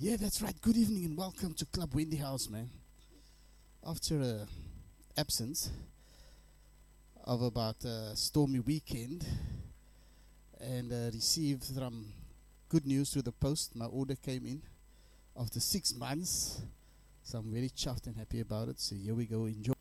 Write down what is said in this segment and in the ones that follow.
Yeah, that's right. Good evening and welcome to Club Wendy House, man. After a absence of about a stormy weekend, and uh, received some good news through the post. My order came in after six months, so I'm very chuffed and happy about it. So here we go. Enjoy.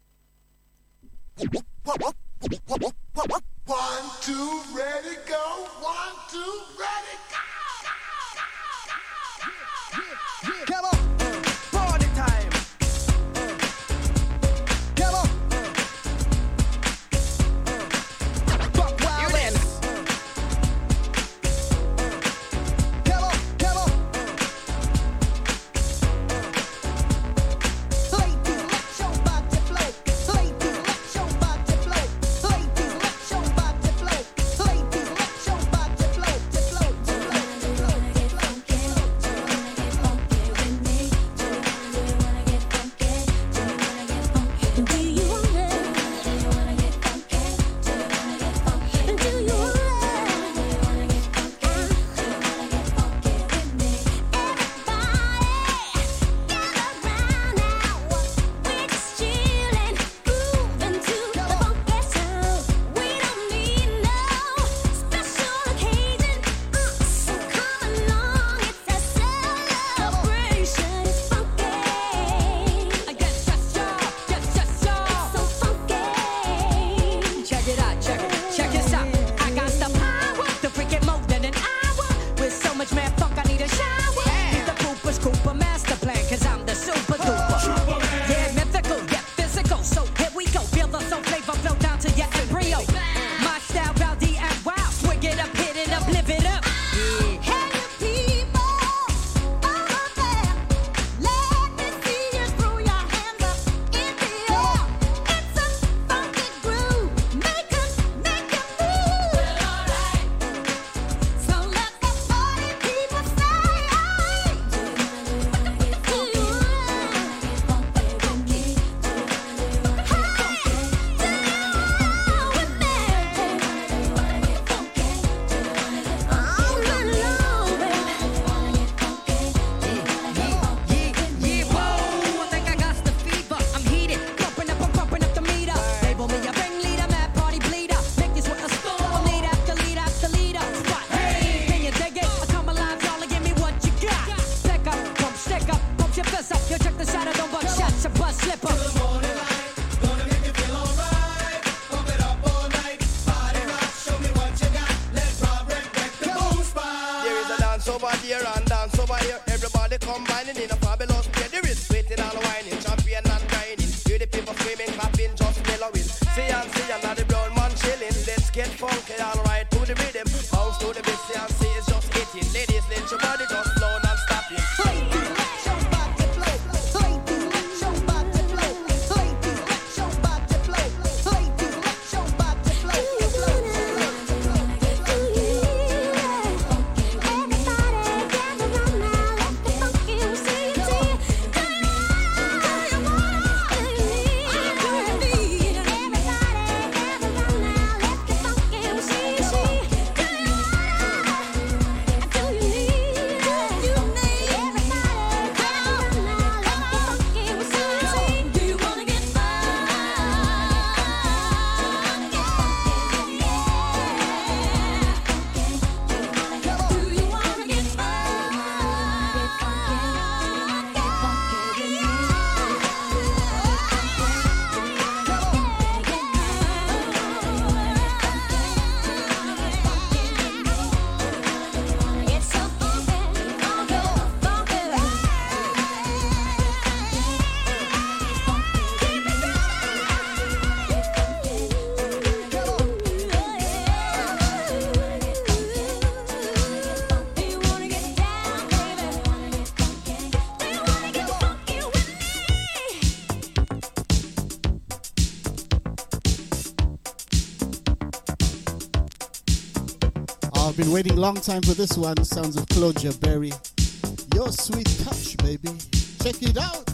Babylon, play the wrist, waiting on the whining. Waiting long time for this one. Sounds of closure. Berry. Your sweet touch, baby. Check it out.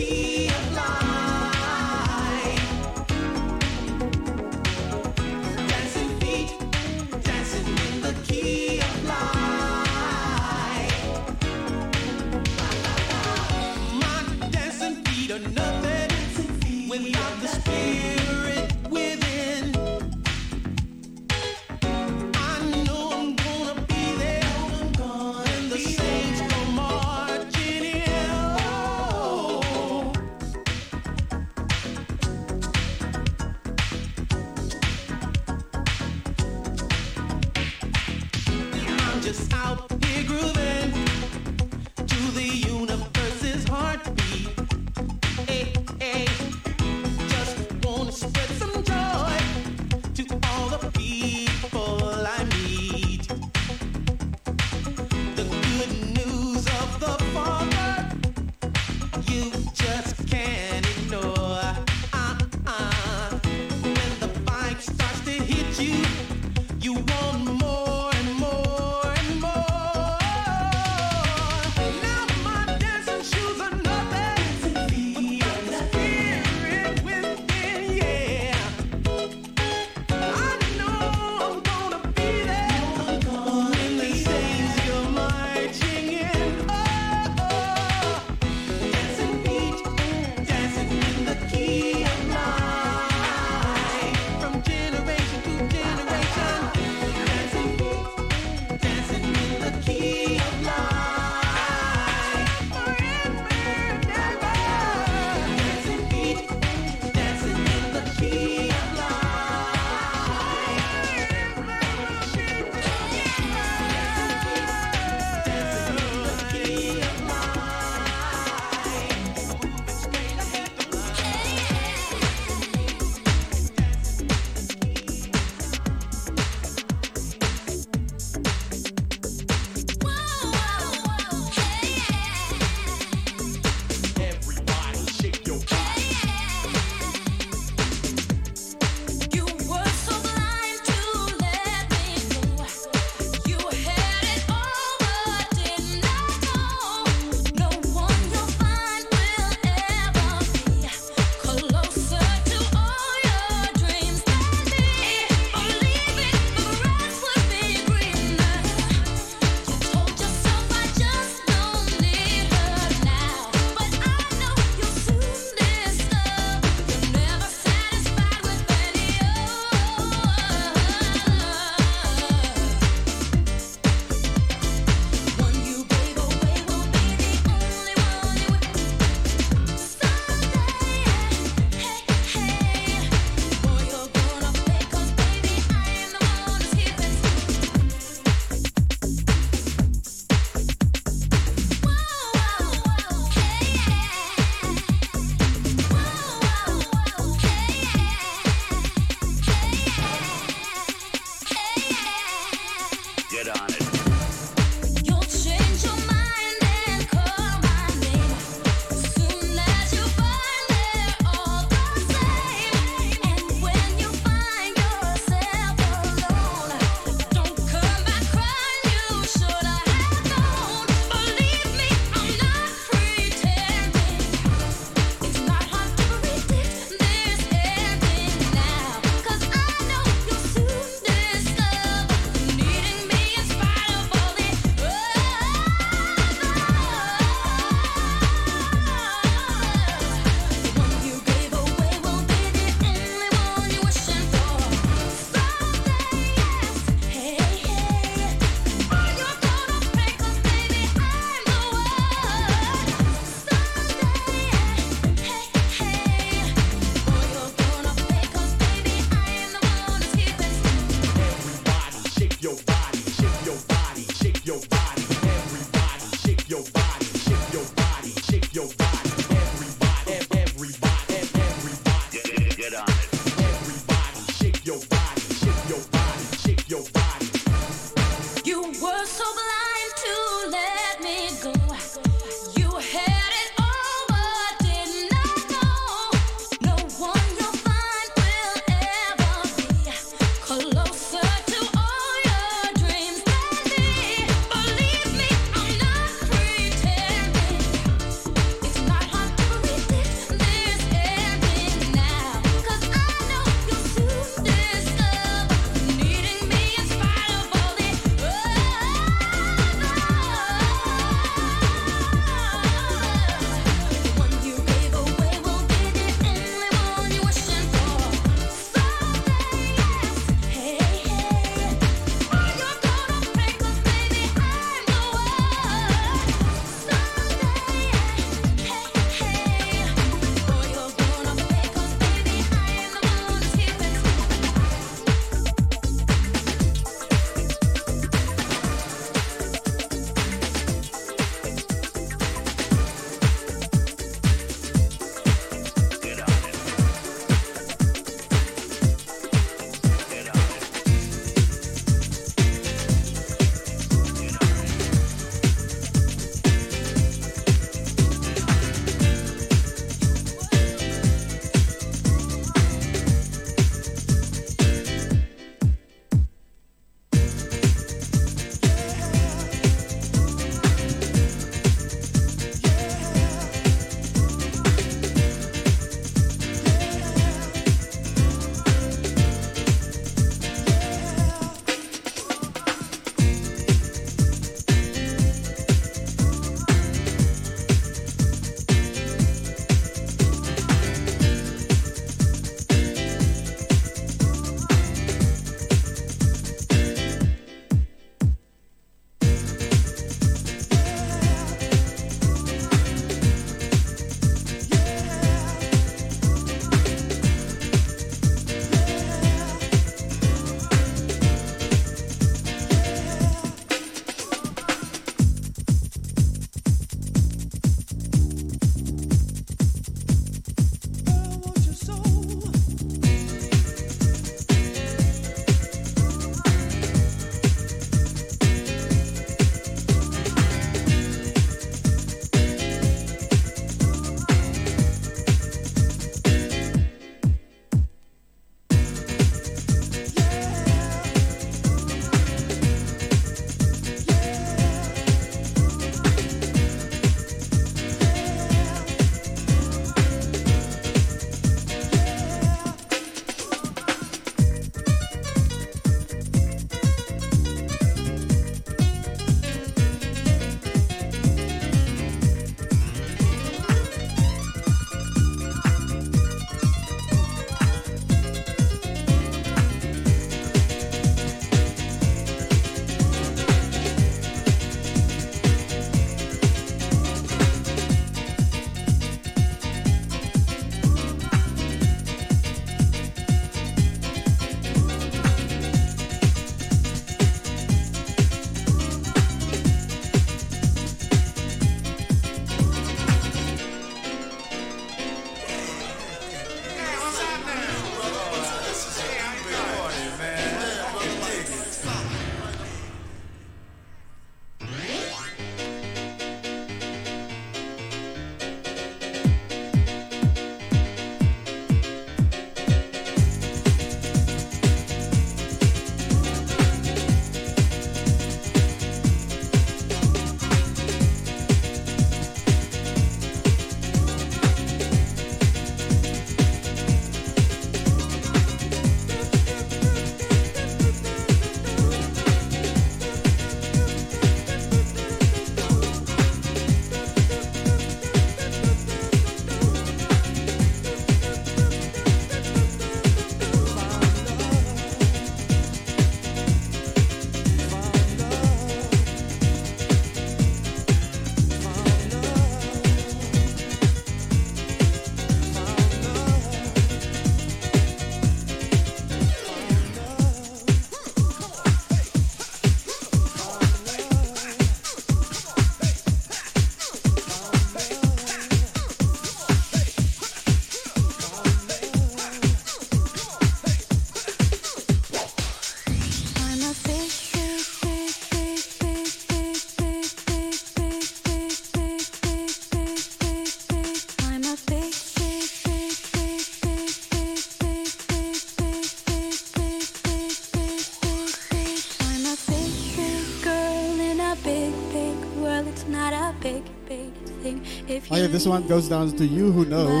This one goes down to you who know.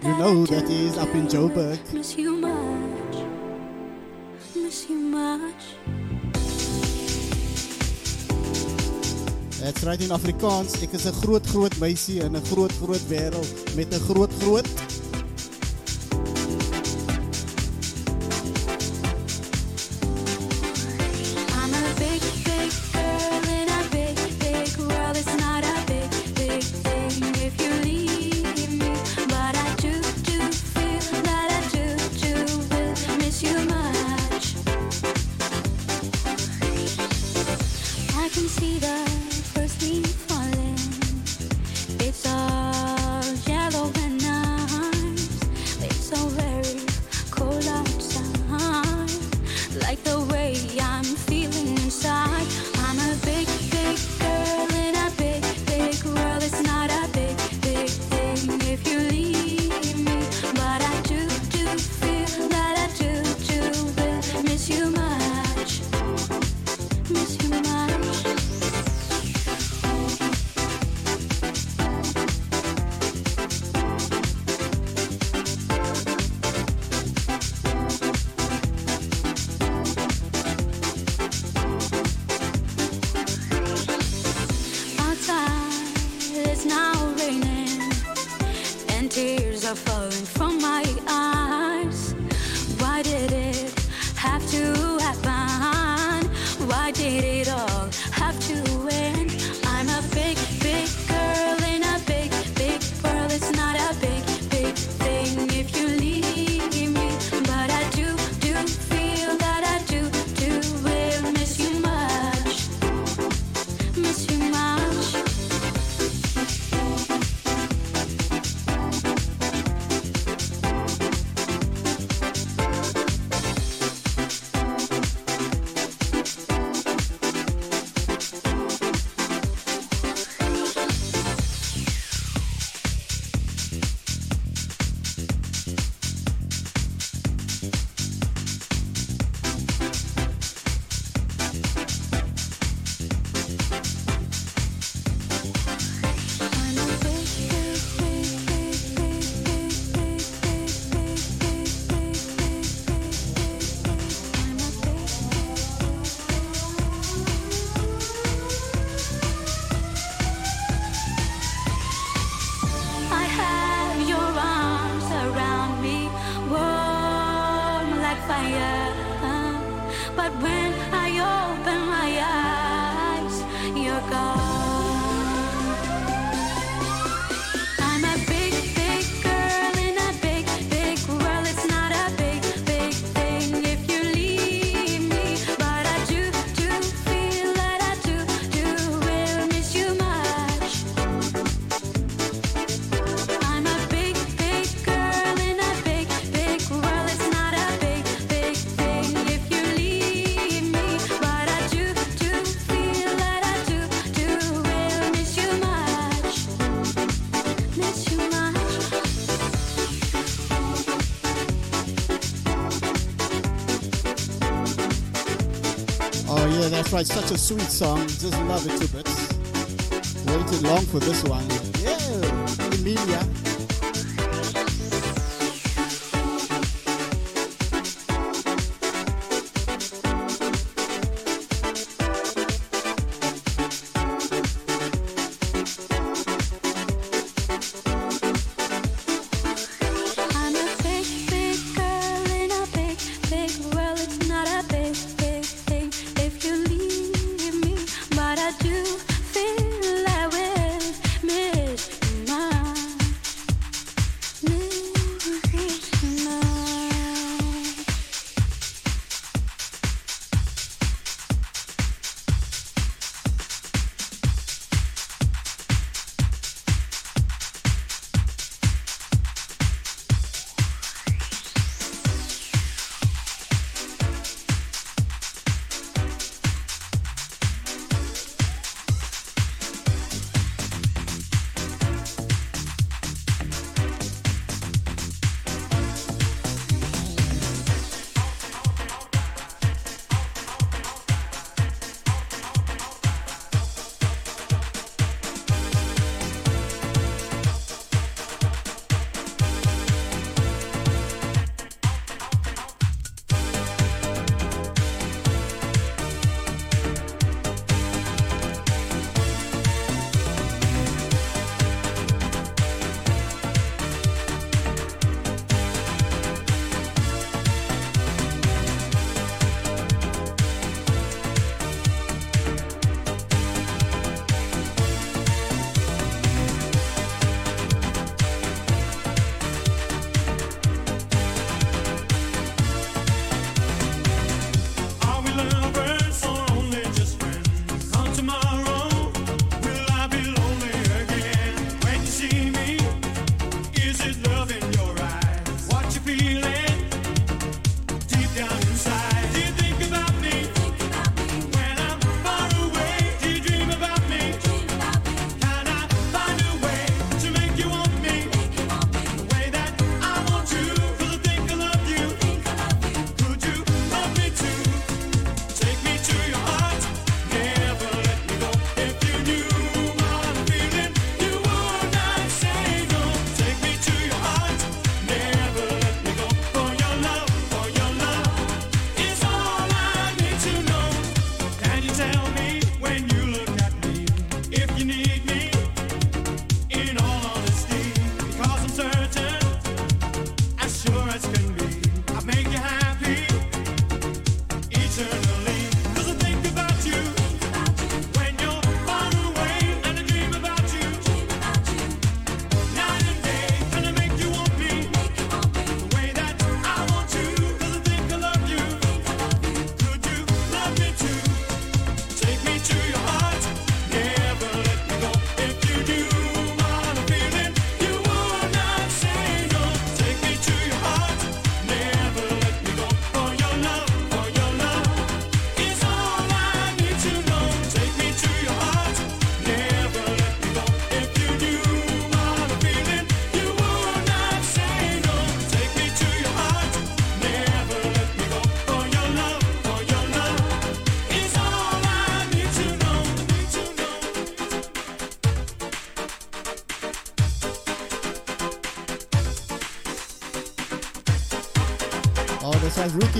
You know who that is up in Joburg. Miss you much. Miss you much. That's right in Afrikaans. Ek is 'n groot groot meisie in 'n groot groot wêreld met 'n groot groot right, such a sweet song. Just love it to bits. Waited long for this one.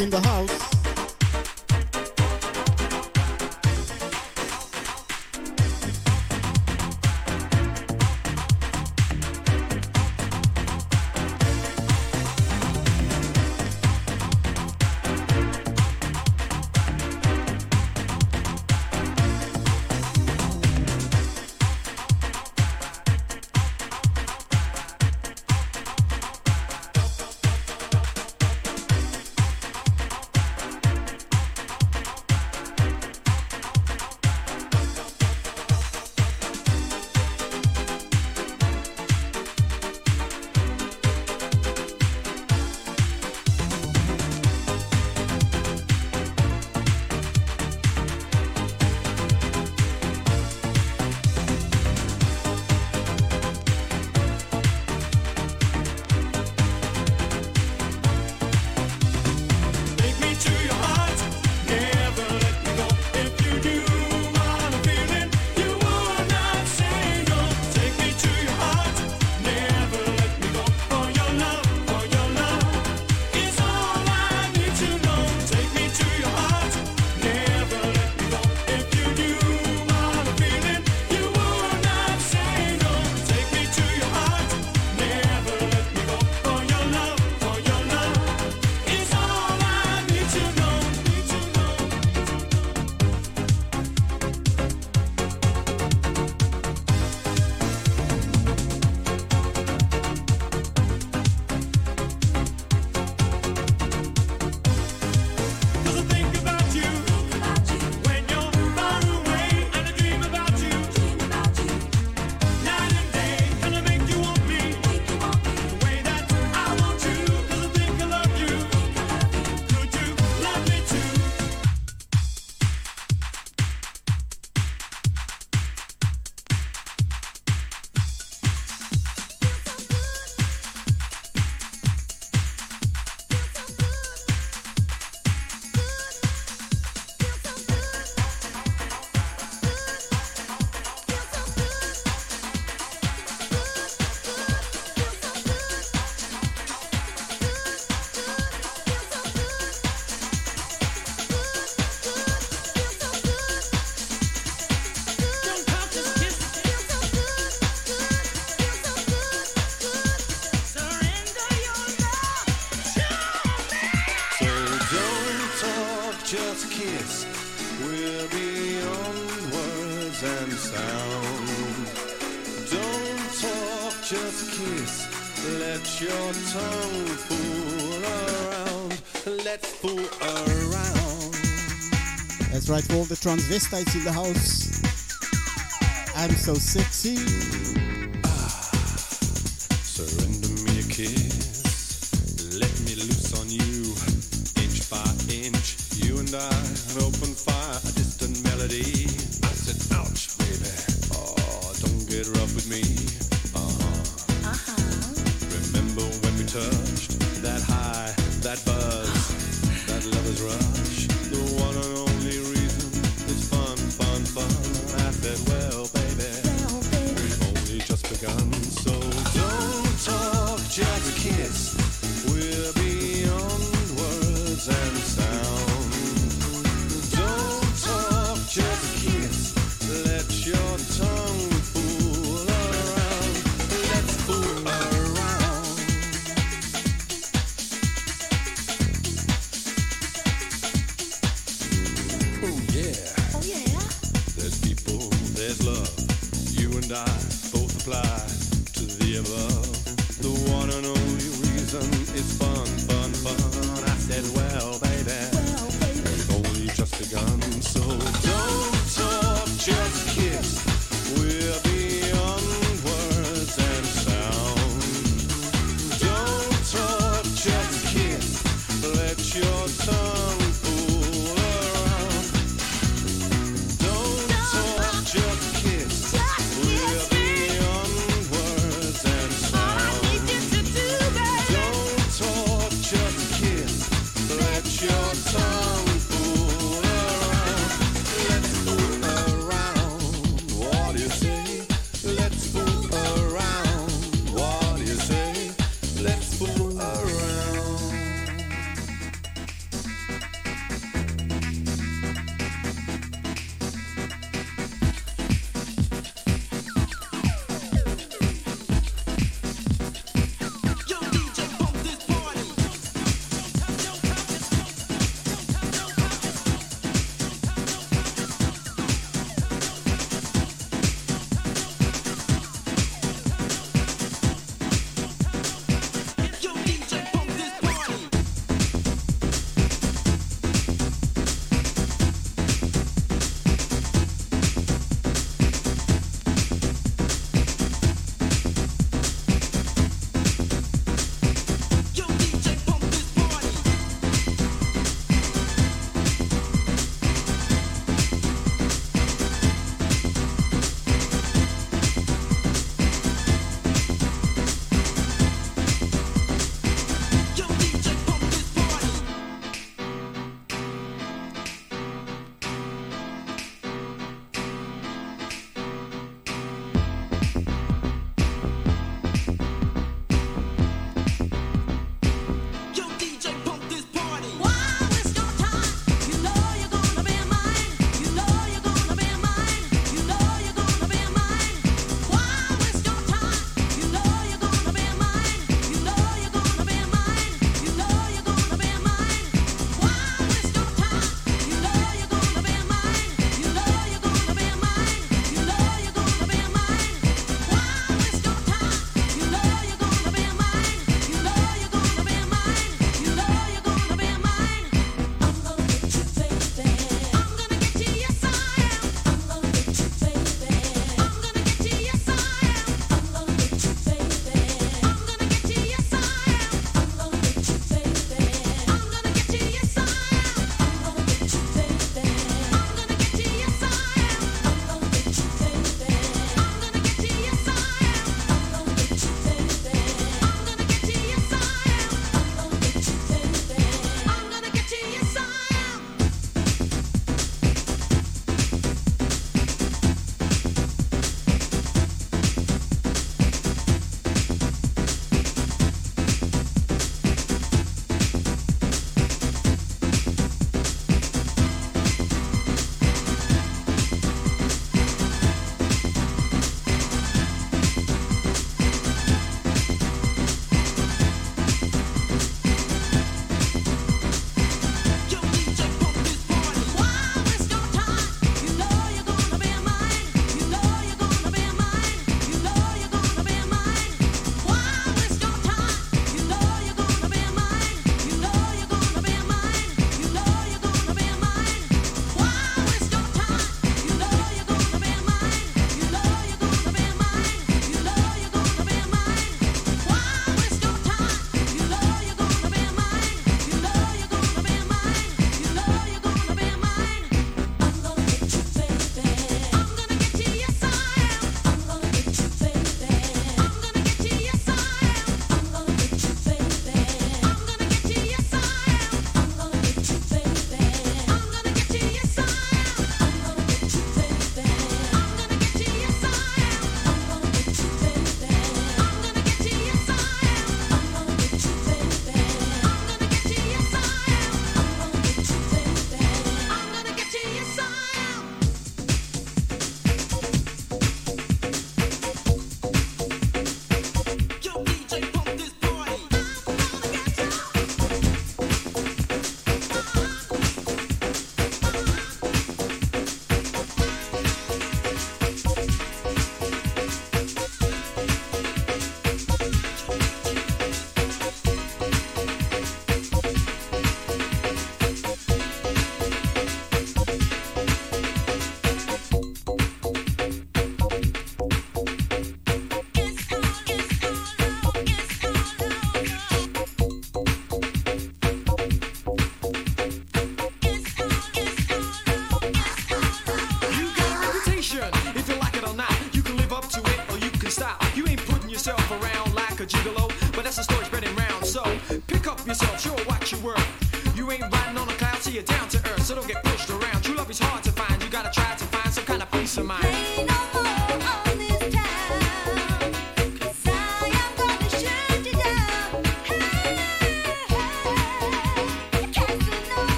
in the Right, for all the transvestites in the house. I'm so sexy. and I both apply to the above. The one and only reason is.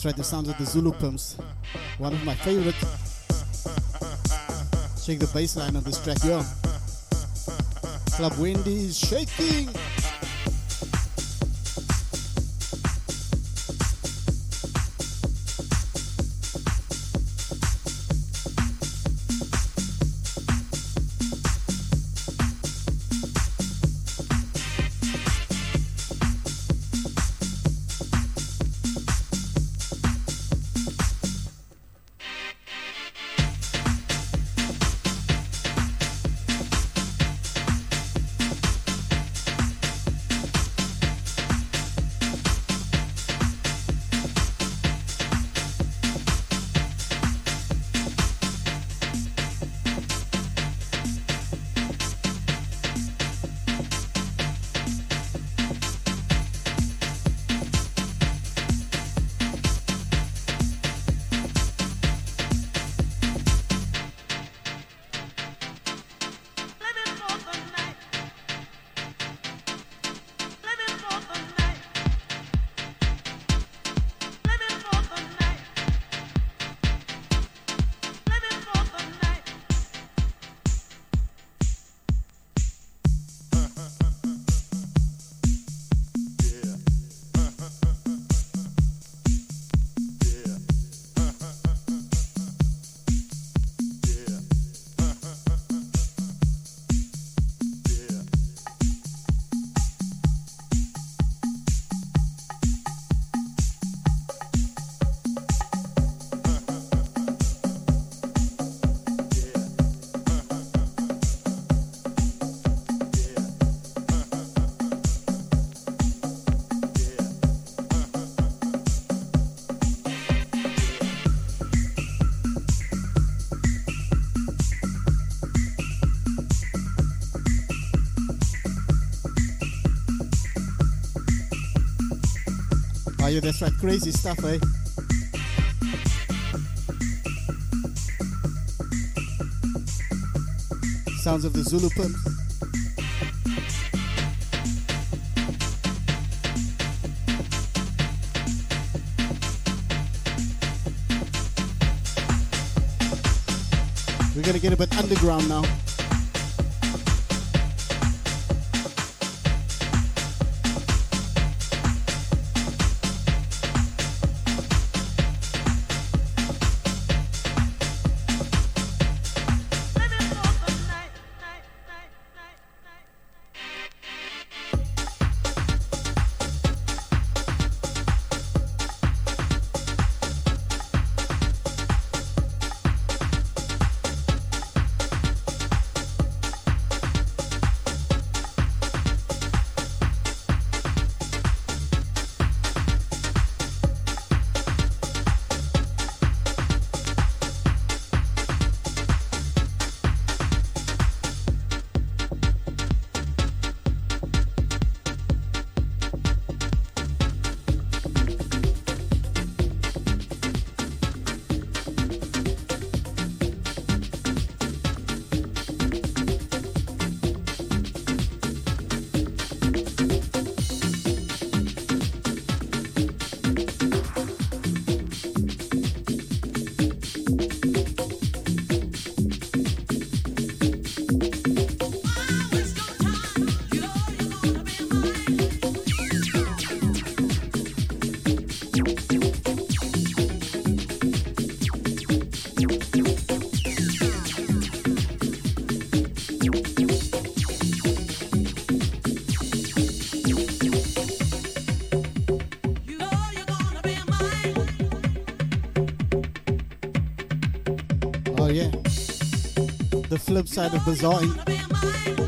That's right, the sounds of the Zulu pumps. One of my favorite. Shake the bass line of this track, yo. Club Wendy is shaking. yeah, that's right. Crazy stuff, eh? Sounds of the Zulu pumps. We're gonna get a bit underground now. Flip side of Bazaar.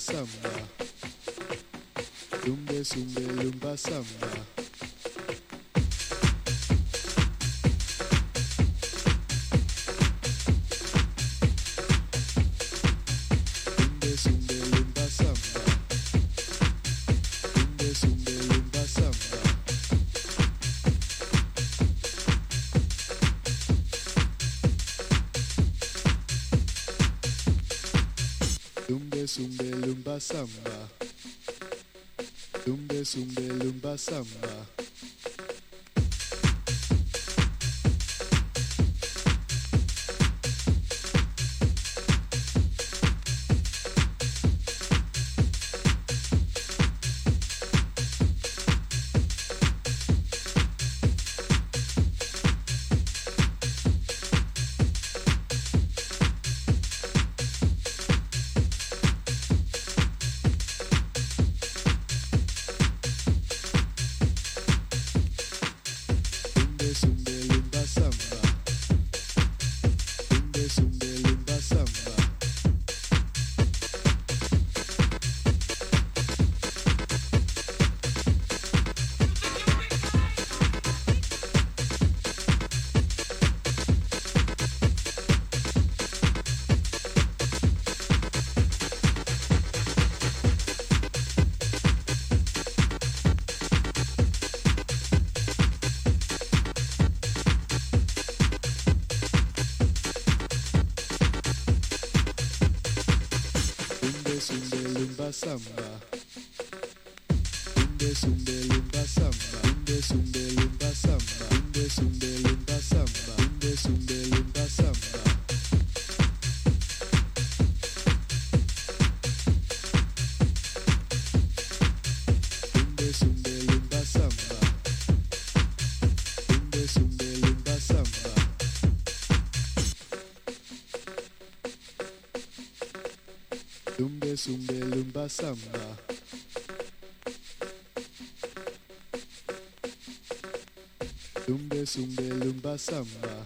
samba. Lumbe sumbe lumba samba. sumbe lumba samba. Lumbe sumbe lumba samba.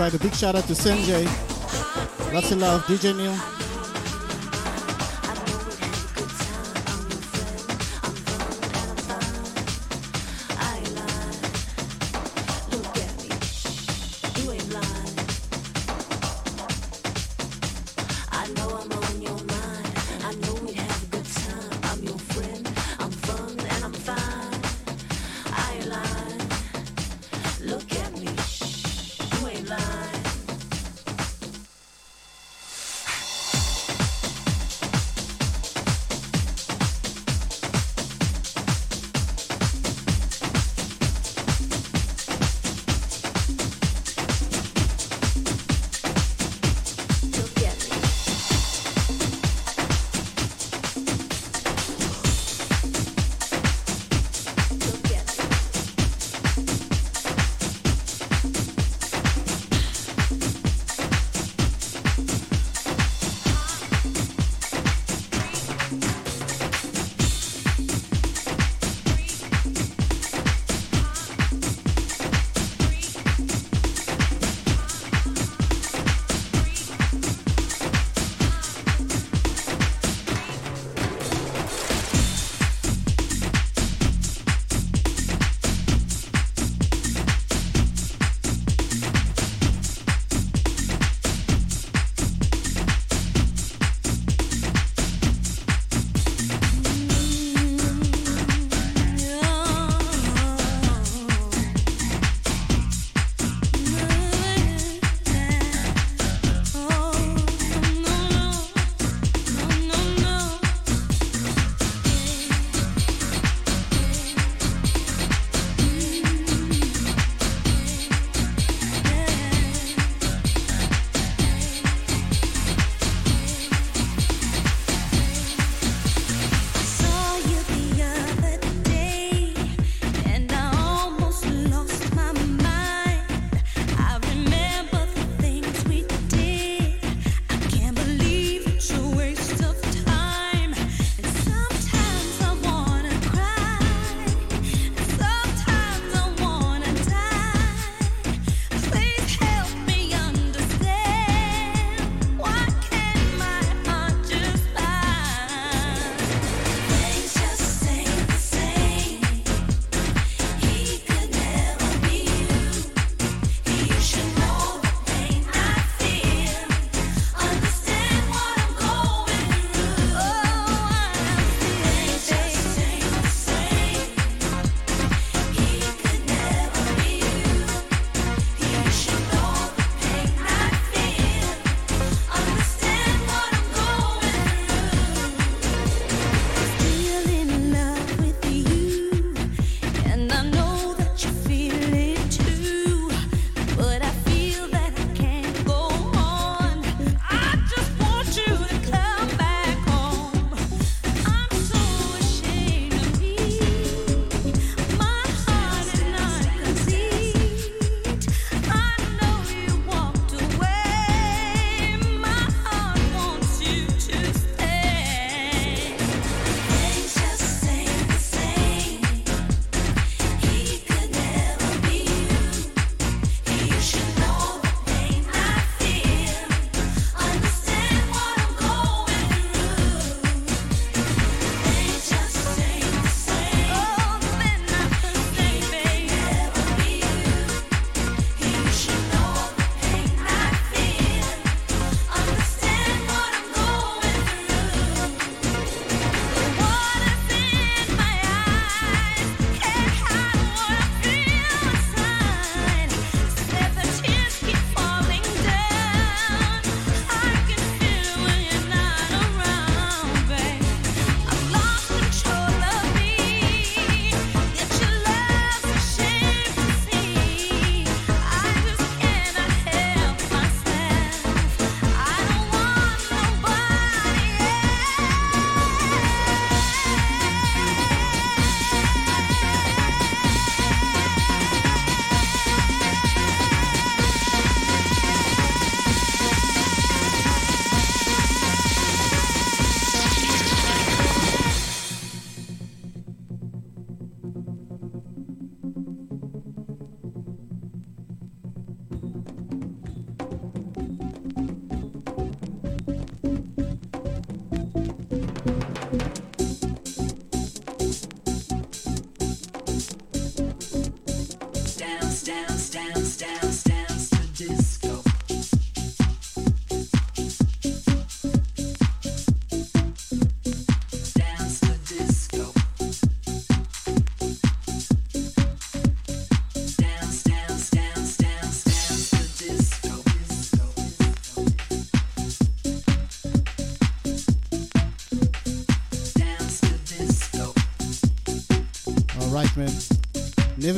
A big shout out to Sanjay. Lots of love, DJ Neil.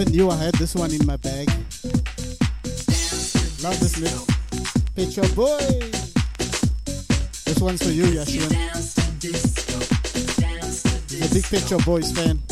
Never knew I had this one in my bag. Love this. Pet Shop Boy. This one's for you, Yashwin. A big Picture Boys fan.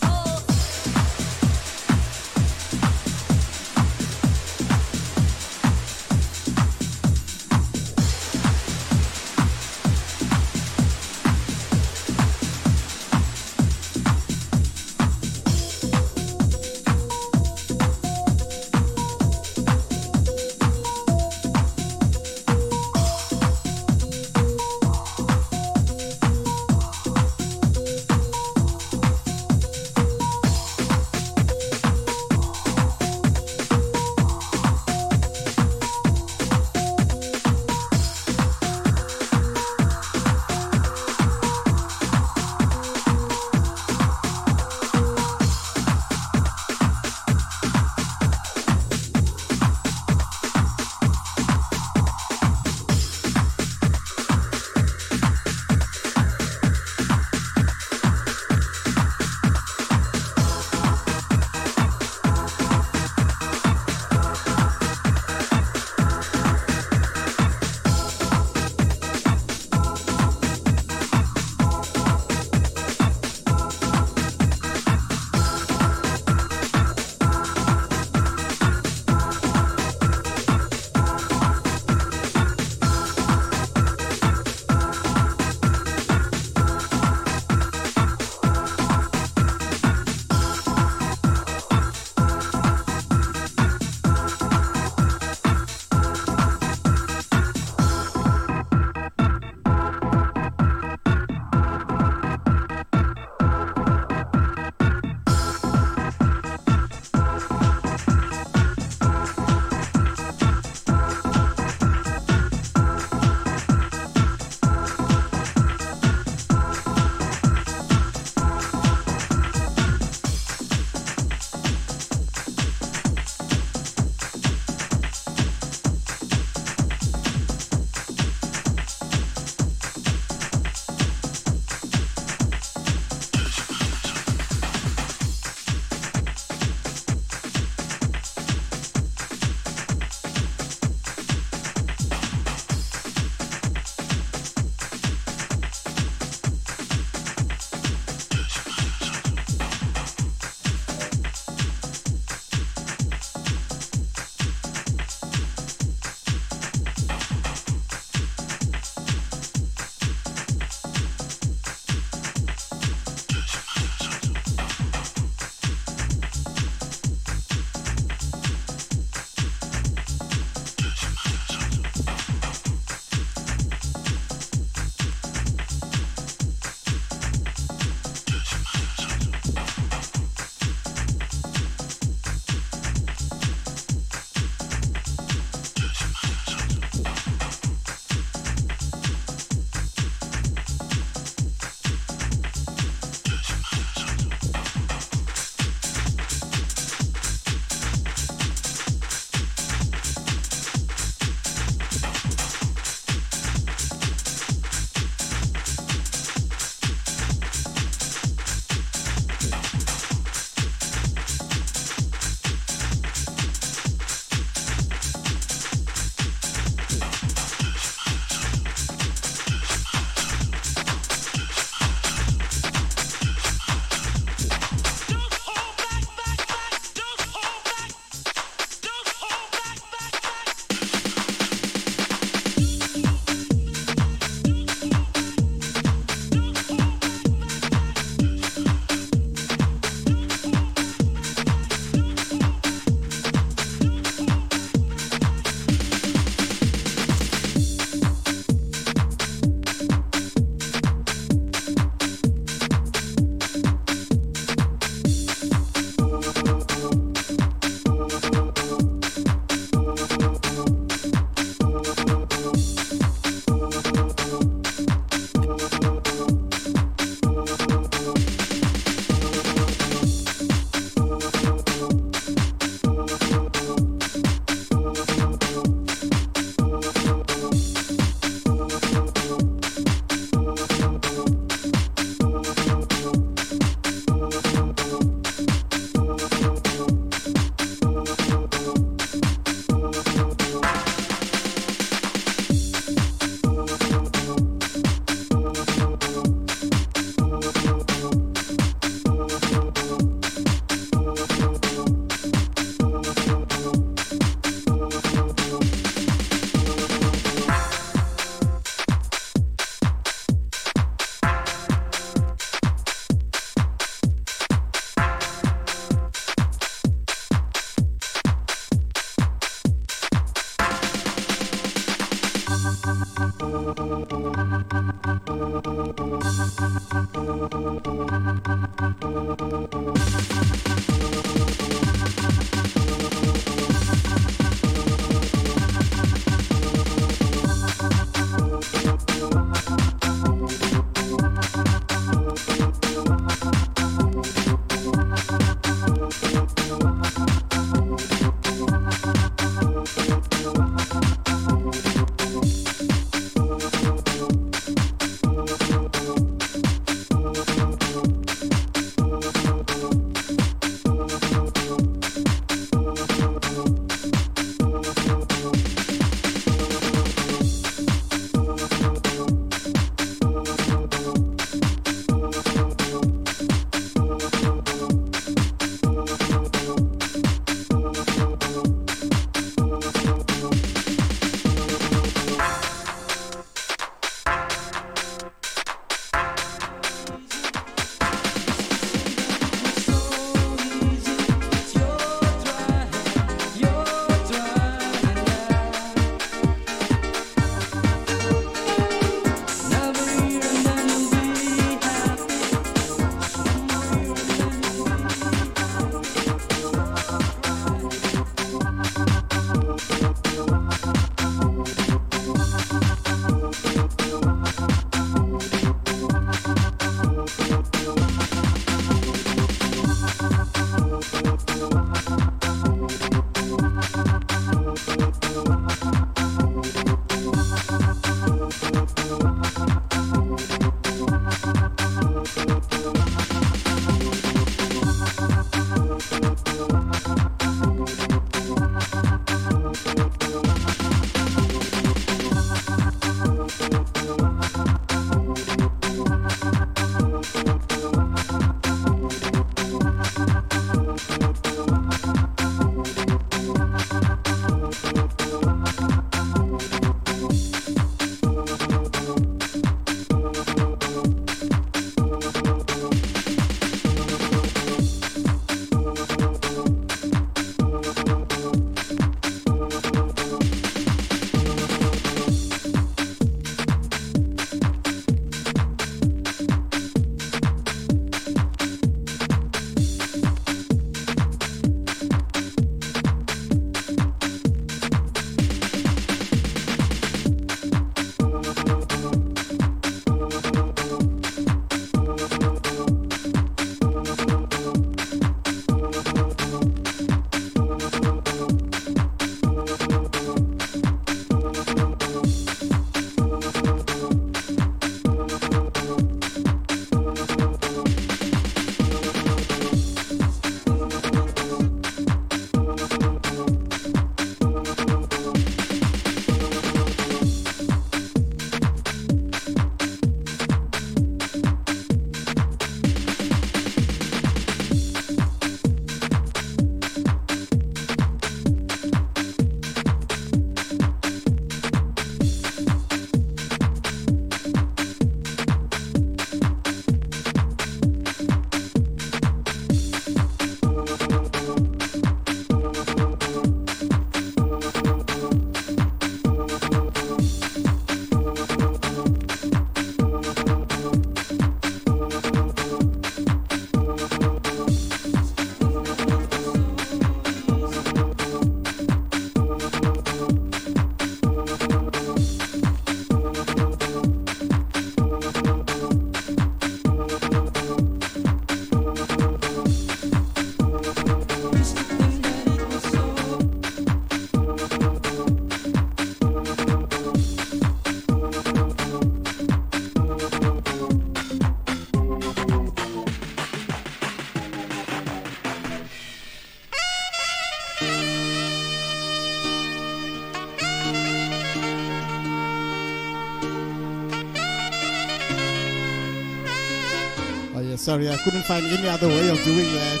Sorry, I couldn't find any other way of doing that.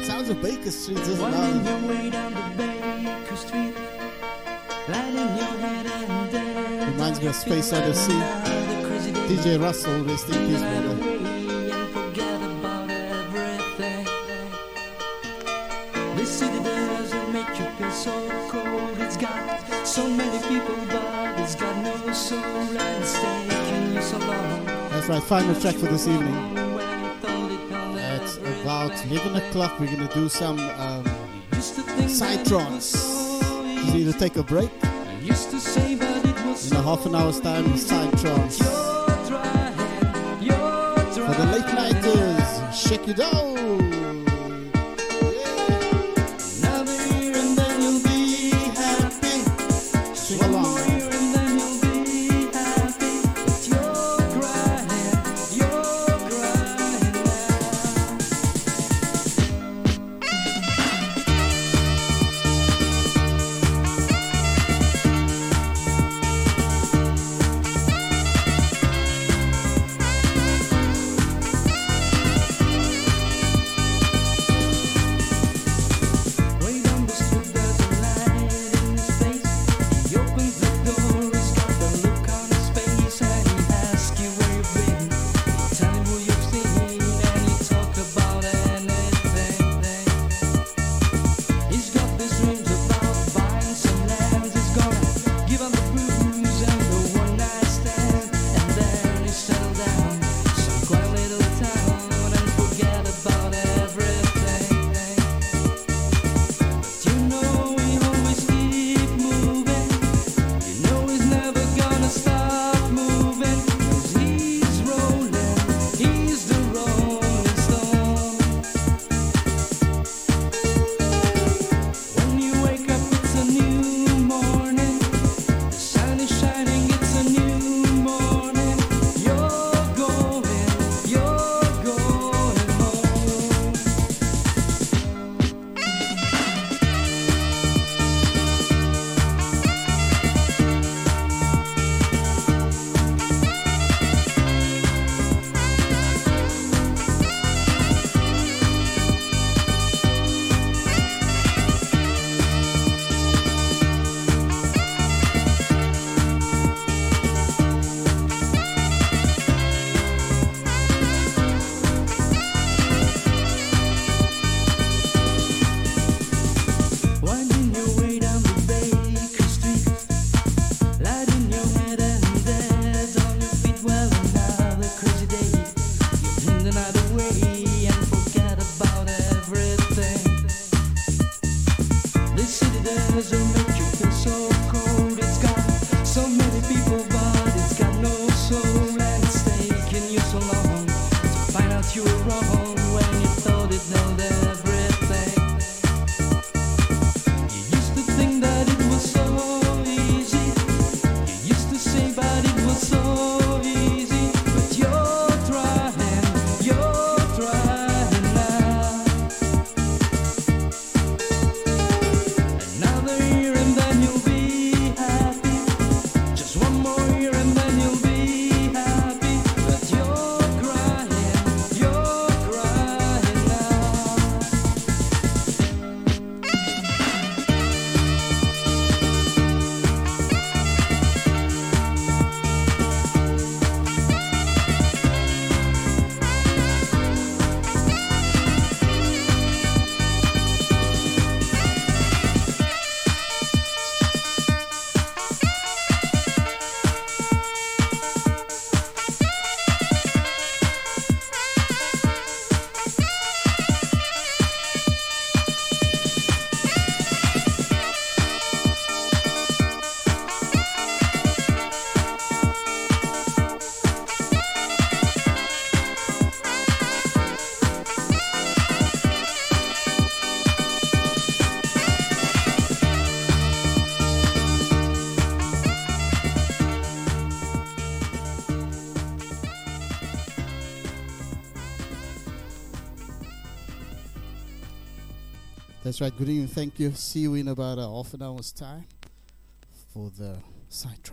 Sounds of Baker Street, isn't Winding it? your way down to Baker Street, lighting your head and there. Reminds me of Space Odyssey. DJ Russell, rest in peace, brother. and forget about everything. This city doesn't make you feel so cold. It's got so many people, right, final track for this evening. At about 11 o'clock, we're going to do some um, psytrance. Need to take a break. In a half an hour's time, psytrance. For the late nighters, shake it out. Right. Good evening. Thank you. See you in about half an hour's time for the side.